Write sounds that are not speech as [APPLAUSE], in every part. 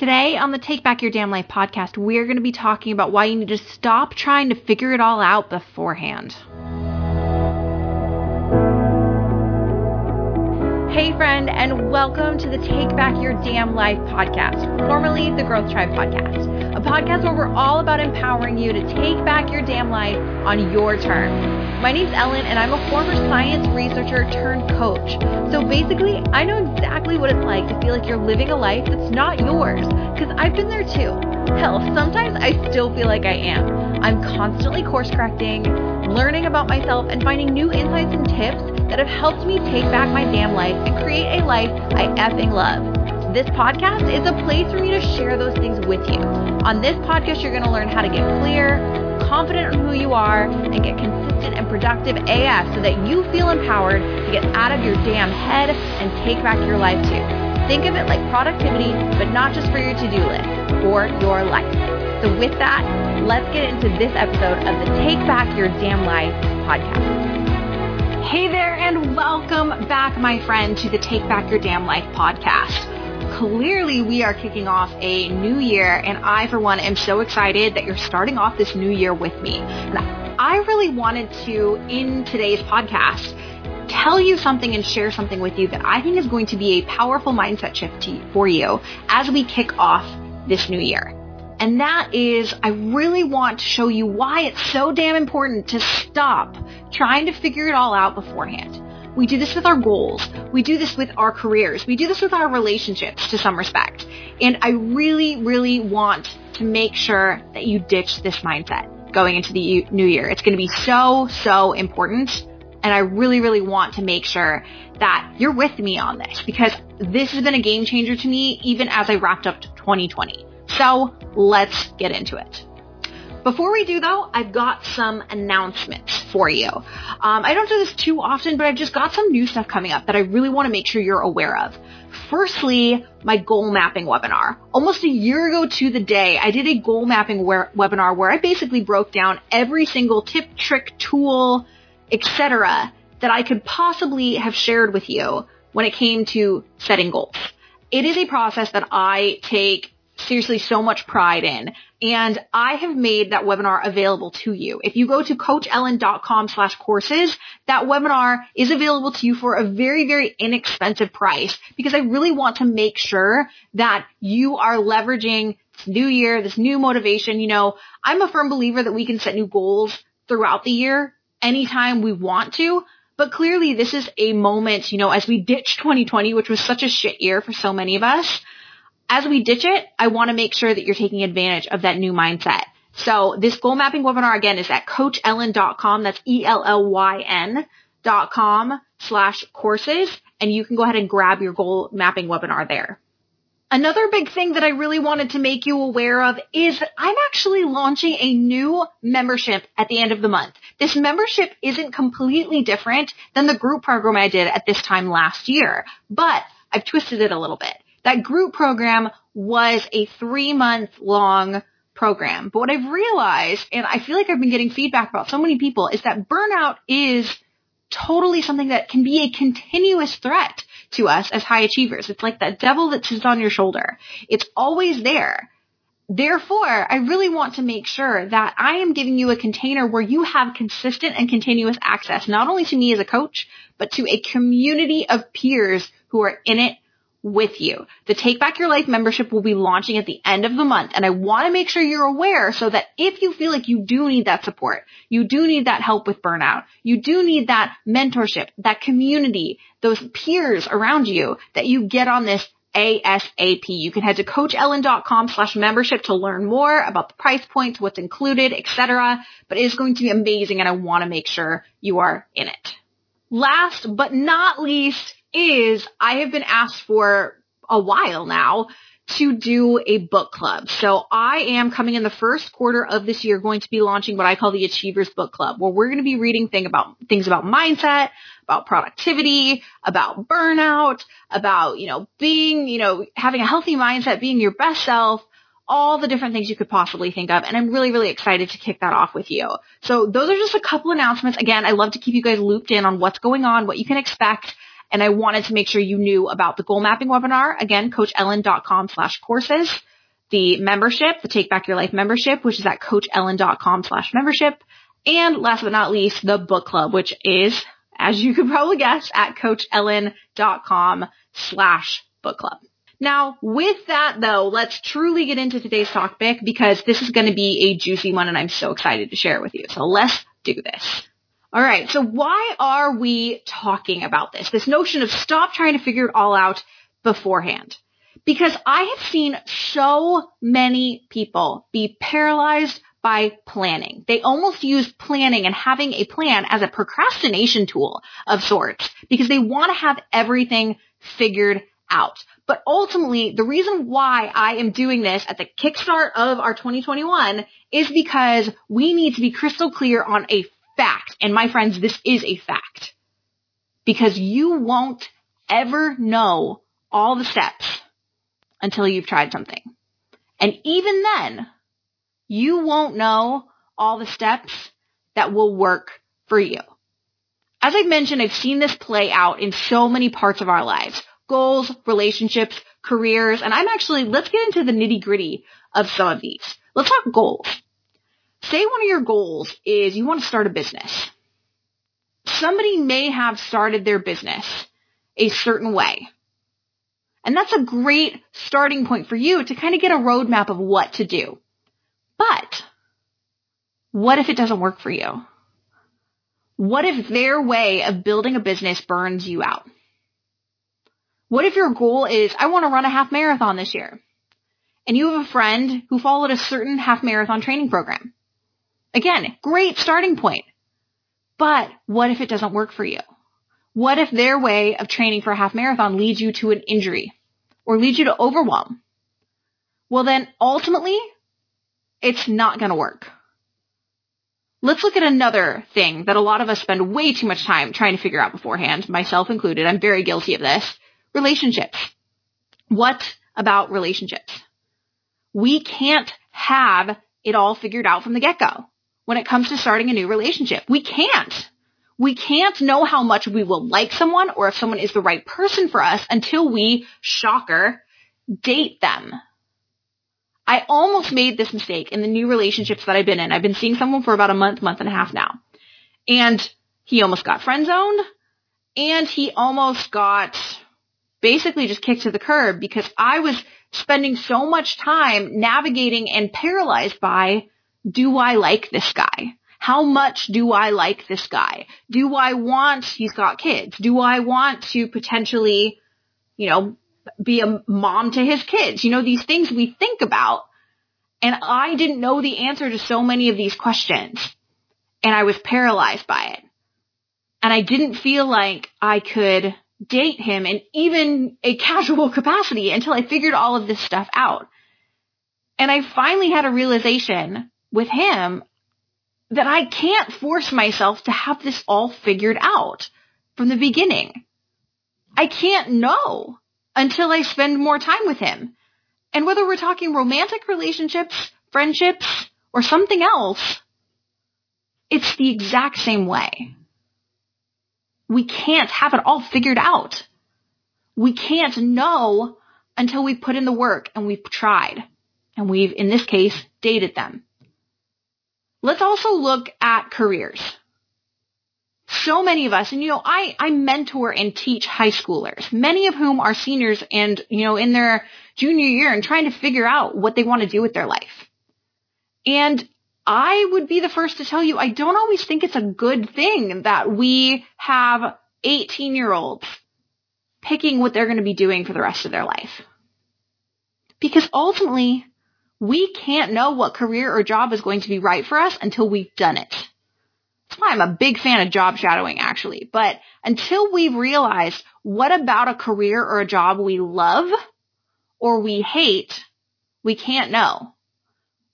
Today on the Take Back Your Damn Life podcast, we're going to be talking about why you need to stop trying to figure it all out beforehand. Hey, friend, and welcome to the Take Back Your Damn Life podcast, formerly the Growth Tribe podcast, a podcast where we're all about empowering you to take back your damn life on your terms. My name's Ellyn, and I'm a former science researcher turned coach. So basically, I know exactly what it's like to feel like you're living a life that's not yours, because I've been there too. Hell, sometimes I still feel like I am. I'm constantly course correcting, learning about myself, and finding new insights and tips that have helped me take back my damn life and create a life I effing love. This podcast is a place for me to share those things with you. On this podcast, you're going to learn how to get clear, confident in who you are, and get consistent and productive AF so that you feel empowered to get out of your damn head and take back your life too. Think of it like productivity, but not just for your to do list, for your life. So, with that, let's get into this episode of the Take Back Your Damn Life podcast. Hey there, and welcome back, my friend, to the Take Back Your Damn Life podcast. Clearly, we are kicking off a new year, and I, for one, am so excited that you're starting off this new year with me. I really wanted to, in today's podcast, tell you something and share something with you that I think is going to be a powerful mindset shift for you as we kick off this new year. And that is, I really want to show you why it's so damn important to stop trying to figure it all out beforehand. We do this with our goals. We do this with our careers. We do this with our relationships to some respect. And I really, really want to make sure that you ditch this mindset going into the new year. It's going to be so, so important. And I really, really want to make sure that you're with me on this because this has been a game changer to me even as I wrapped up 2020. So let's get into it. Before we do though, I've got some announcements for you. Um, I don't do this too often, but I've just got some new stuff coming up that I really want to make sure you're aware of. Firstly, my goal mapping webinar. Almost a year ago to the day, I did a goal mapping webinar where I basically broke down every single tip, trick, tool, etc. that I could possibly have shared with you when it came to setting goals. It is a process that I take seriously so much pride in. And I have made that webinar available to you. If you go to coachellyn.com slash courses, that webinar is available to you for a very, very inexpensive price because I really want to make sure that you are leveraging this new year, this new motivation. You know, I'm a firm believer that we can set new goals throughout the year anytime we want to. But clearly this is a moment, you know, as we ditch 2020, which was such a shit year for so many of us, as we ditch it, I want to make sure that you're taking advantage of that new mindset. So this goal mapping webinar again is at coachellyn.com. That's E-L-L-Y-N dot com slash courses. And you can go ahead and grab your goal mapping webinar there. Another big thing that I really wanted to make you aware of is I'm actually launching a new membership at the end of the month. This membership isn't completely different than the group program I did at this time last year, but I've twisted it a little bit. That group program was a three month long program. But what I've realized, and I feel like I've been getting feedback about so many people, is that burnout is totally something that can be a continuous threat to us as high achievers. It's like that devil that sits on your shoulder. It's always there. Therefore, I really want to make sure that I am giving you a container where you have consistent and continuous access, not only to me as a coach, but to a community of peers who are in it with you. The Take Back Your Life membership will be launching at the end of the month and I want to make sure you're aware so that if you feel like you do need that support, you do need that help with burnout, you do need that mentorship, that community, those peers around you that you get on this ASAP. You can head to coachellyn.com slash membership to learn more about the price points, what's included, etc. But it is going to be amazing and I want to make sure you are in it. Last but not least, is I have been asked for a while now to do a book club. So I am coming in the first quarter of this year going to be launching what I call the Achievers Book Club, where we're going to be reading thing about things about mindset, about productivity, about burnout, about, you know, being, you know, having a healthy mindset, being your best self, all the different things you could possibly think of. And I'm really, really excited to kick that off with you. So those are just a couple announcements. Again, I love to keep you guys looped in on what's going on, what you can expect and I wanted to make sure you knew about the goal mapping webinar. Again, coachellyn.com slash courses, the membership, the Take Back Your Life membership, which is at coachellyn.com slash membership. And last but not least, the book club, which is, as you could probably guess, at coachellyn.com slash book club. Now, with that though, let's truly get into today's topic because this is going to be a juicy one and I'm so excited to share it with you. So let's do this. All right. So why are we talking about this? This notion of stop trying to figure it all out beforehand. Because I have seen so many people be paralyzed by planning. They almost use planning and having a plan as a procrastination tool of sorts because they want to have everything figured out. But ultimately, the reason why I am doing this at the kickstart of our 2021 is because we need to be crystal clear on a fact. And my friends, this is a fact. Because you won't ever know all the steps until you've tried something. And even then, you won't know all the steps that will work for you. As I've mentioned, I've seen this play out in so many parts of our lives. Goals, relationships, careers, and I'm actually, let's get into the nitty gritty of some of these. Let's talk goals. Say one of your goals is you want to start a business. Somebody may have started their business a certain way. And that's a great starting point for you to kind of get a roadmap of what to do. But what if it doesn't work for you? What if their way of building a business burns you out? What if your goal is, I want to run a half marathon this year? And you have a friend who followed a certain half marathon training program. Again, great starting point. But what if it doesn't work for you? What if their way of training for a half marathon leads you to an injury or leads you to overwhelm? Well, then ultimately, it's not going to work. Let's look at another thing that a lot of us spend way too much time trying to figure out beforehand, myself included. I'm very guilty of this. Relationships. What about relationships? We can't have it all figured out from the get-go when it comes to starting a new relationship. We can't. We can't know how much we will like someone or if someone is the right person for us until we, shocker, date them. I almost made this mistake in the new relationships that I've been in. I've been seeing someone for about a month, month and a half now. And he almost got friend zoned and he almost got basically just kicked to the curb because I was spending so much time navigating and paralyzed by do I like this guy? How much do I like this guy? Do I want, he's got kids. Do I want to potentially, you know, be a mom to his kids? You know, these things we think about. And I didn't know the answer to so many of these questions. And I was paralyzed by it. And I didn't feel like I could date him in even a [LAUGHS] casual capacity until I figured all of this stuff out. And I finally had a realization with him that I can't force myself to have this all figured out from the beginning. I can't know until I spend more time with him. And whether we're talking romantic relationships, friendships, or something else, it's the exact same way. We can't have it all figured out. We can't know until we put in the work and we've tried. And we've, in this case, dated them. Let's also look at careers. So many of us, and you know, I, I mentor and teach high schoolers, many of whom are seniors and, you know, in their junior year and trying to figure out what they want to do with their life. And I would be the first to tell you, I don't always think it's a good thing that we have 18 year olds picking what they're going to be doing for the rest of their life. Because ultimately, we can't know what career or job is going to be right for us until we've done it. That's why I'm a big fan of job shadowing actually. But until we've realized what about a career or a job we love or we hate, we can't know.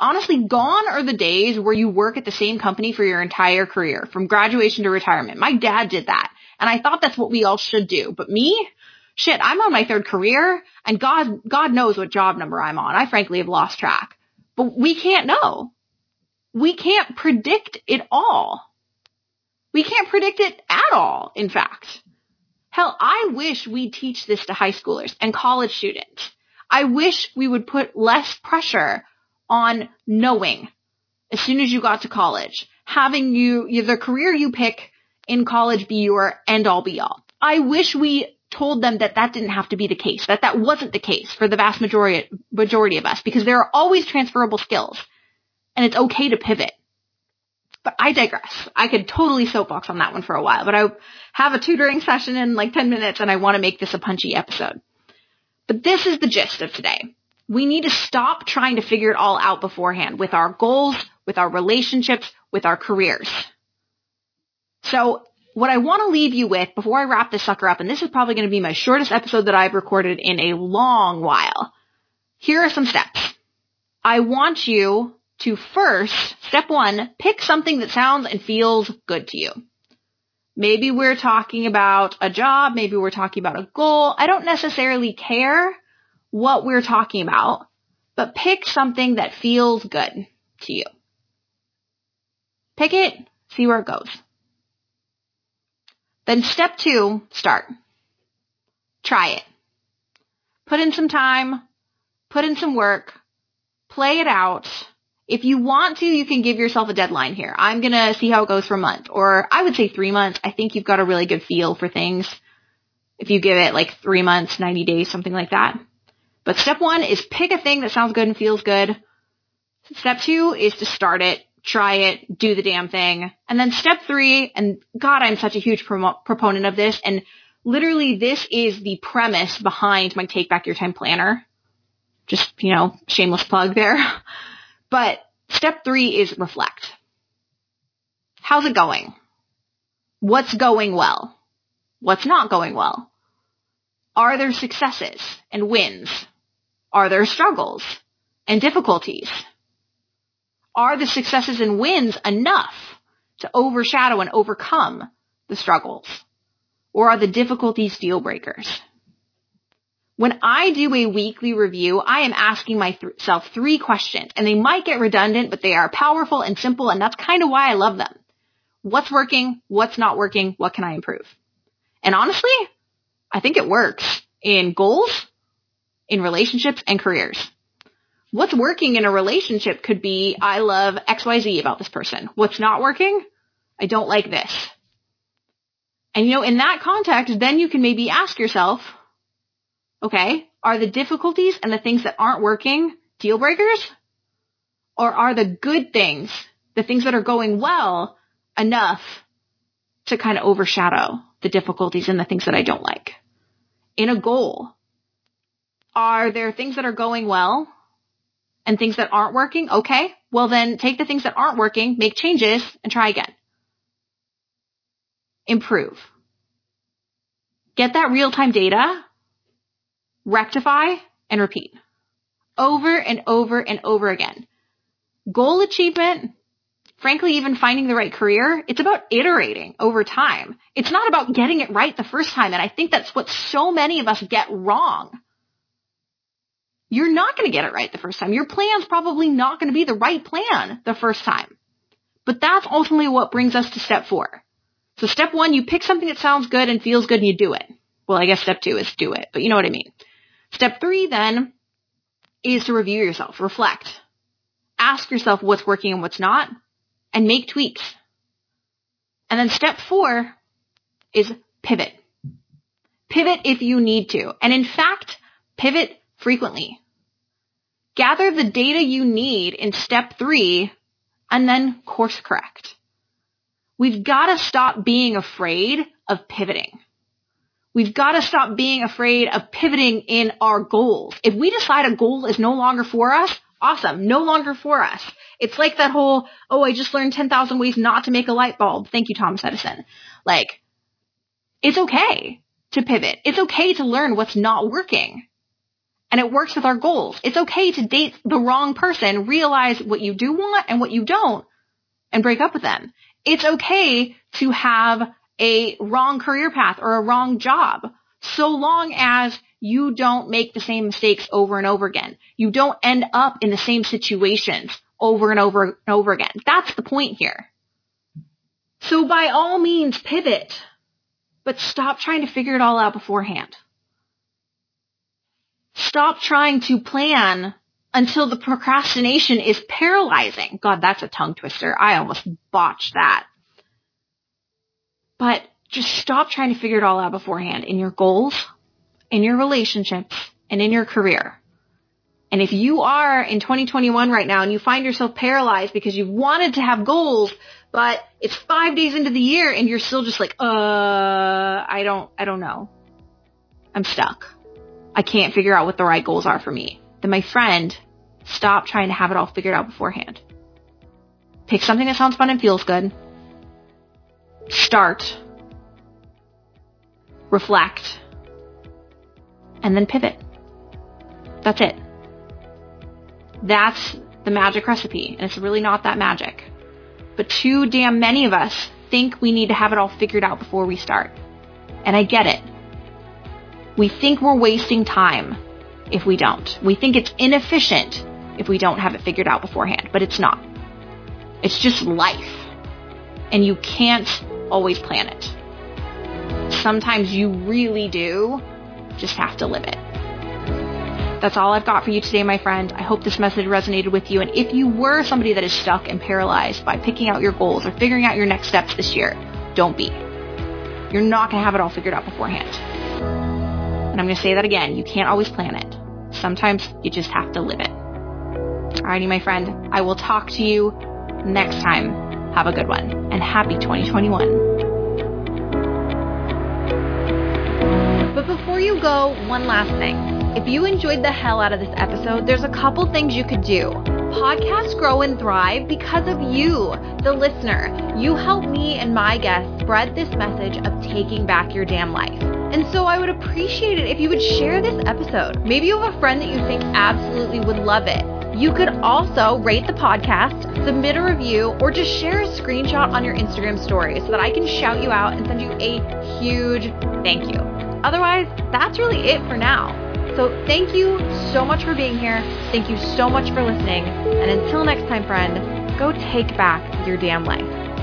Honestly, gone are the days where you work at the same company for your entire career, from graduation to retirement. My dad did that. And I thought that's what we all should do. But me, shit, I'm on my third career and God, God knows what job number I'm on. I frankly have lost track, but we can't know. We can't predict it all. We can't predict it at all, in fact. Hell, I wish we teach this to high schoolers and college students. I wish we would put less pressure on knowing as soon as you got to college, having you, the career you pick in college be your end all be all. I wish we told them that that didn't have to be the case, that that wasn't the case for the vast majority, majority of us because there are always transferable skills and it's okay to pivot. But I digress. I could totally soapbox on that one for a while, but I have a tutoring session in like 10 minutes and I want to make this a punchy episode. But this is the gist of today. We need to stop trying to figure it all out beforehand with our goals, with our relationships, with our careers. So what I want to leave you with before I wrap this sucker up, and this is probably going to be my shortest episode that I've recorded in a long while. Here are some steps. I want you to first, step one, pick something that sounds and feels good to you. Maybe we're talking about a job, maybe we're talking about a goal. I don't necessarily care what we're talking about, but pick something that feels good to you. Pick it, see where it goes. Then step two, start. Try it. Put in some time, put in some work, play it out. If you want to, you can give yourself a deadline here. I'm gonna see how it goes for a month, or I would say three months. I think you've got a really good feel for things. If you give it like three months, 90 days, something like that. But step one is pick a thing that sounds good and feels good. Step two is to start it try it, do the damn thing. And then step three, and God, I'm such a huge proponent of this, and literally this is the premise behind my Take Back Your Time planner. Just, you know, shameless plug there. [LAUGHS] But step three is reflect. How's it going? What's going well? What's not going well? Are there successes and wins? Are there struggles and difficulties? Are the successes and wins enough to overshadow and overcome the struggles? Or are the difficulties deal breakers? When I do a weekly review, I am asking myself three questions and they might get redundant, but they are powerful and simple and that's kind of why I love them. What's working? What's not working? What can I improve? And honestly, I think it works in goals, in relationships and careers. What's working in a relationship could be, I love XYZ about this person. What's not working? I don't like this. And you know, in that context, then you can maybe ask yourself, okay, are the difficulties and the things that aren't working deal breakers? Or are the good things, the things that are going well, enough to kind of overshadow the difficulties and the things that I don't like? In a goal, are there things that are going well and things that aren't working, okay, well then take the things that aren't working, make changes, and try again. Improve. Get that real time data, rectify, and repeat. Over and over and over again. Goal achievement, frankly, even finding the right career, it's about iterating over time. It's not about getting it right the first time, and I think that's what so many of us get wrong you're not going to get it right the first time. Your plan's probably not going to be the right plan the first time. But that's ultimately what brings us to step four. So step one, you pick something that sounds good and feels good and you do it. Well, I guess step two is do it, but you know what I mean. Step three then is to review yourself, reflect, ask yourself what's working and what's not, and make tweaks. And then step four is pivot. Pivot if you need to. And in fact, pivot frequently. Gather the data you need in step three and then course correct. We've got to stop being afraid of pivoting. We've got to stop being afraid of pivoting in our goals. If we decide a goal is no longer for us, awesome, no longer for us. It's like that whole, oh, I just learned 10,000 ways not to make a light bulb. Thank you, Thomas Edison. Like, it's okay to pivot. It's okay to learn what's not working and it works with our goals. It's okay to date the wrong person, realize what you do want and what you don't, and break up with them. It's okay to have a wrong career path or a wrong job, so long as you don't make the same mistakes over and over again. You don't end up in the same situations over and over and over again. That's the point here. So by all means pivot, but stop trying to figure it all out beforehand. Stop trying to plan until the procrastination is paralyzing. God, that's a tongue twister. I almost botched that. But just stop trying to figure it all out beforehand in your goals, in your relationships, and in your career. And if you are in 2021 right now and you find yourself paralyzed because you wanted to have goals, but it's five days into the year and you're still just like, uh, I don't, I don't know. I'm stuck. I can't figure out what the right goals are for me. Then my friend, stop trying to have it all figured out beforehand. Pick something that sounds fun and feels good. Start. Reflect. And then pivot. That's it. That's the magic recipe, and it's really not that magic. But too damn many of us think we need to have it all figured out before we start. And I get it. We think we're wasting time if we don't. We think it's inefficient if we don't have it figured out beforehand, but it's not. It's just life. And you can't always plan it. Sometimes you really do just have to live it. That's all I've got for you today, my friend. I hope this message resonated with you. And if you were somebody that is stuck and paralyzed by picking out your goals or figuring out your next steps this year, don't be. You're not going to have it all figured out beforehand. And I'm going to say that again. You can't always plan it. Sometimes you just have to live it. Alrighty, my friend. I will talk to you next time. Have a good one and happy 2021. But before you go, one last thing. If you enjoyed the hell out of this episode, there's a couple things you could do. Podcasts grow and thrive because of you, the listener. You help me and my guests spread this message of taking back your damn life. And so I would appreciate it if you would share this episode. Maybe you have a friend that you think absolutely would love it. You could also rate the podcast, submit a review, or just share a screenshot on your Instagram story so that I can shout you out and send you a huge thank you. Otherwise, that's really it for now. So thank you so much for being here. Thank you so much for listening. And until next time, friend, go take back your damn life.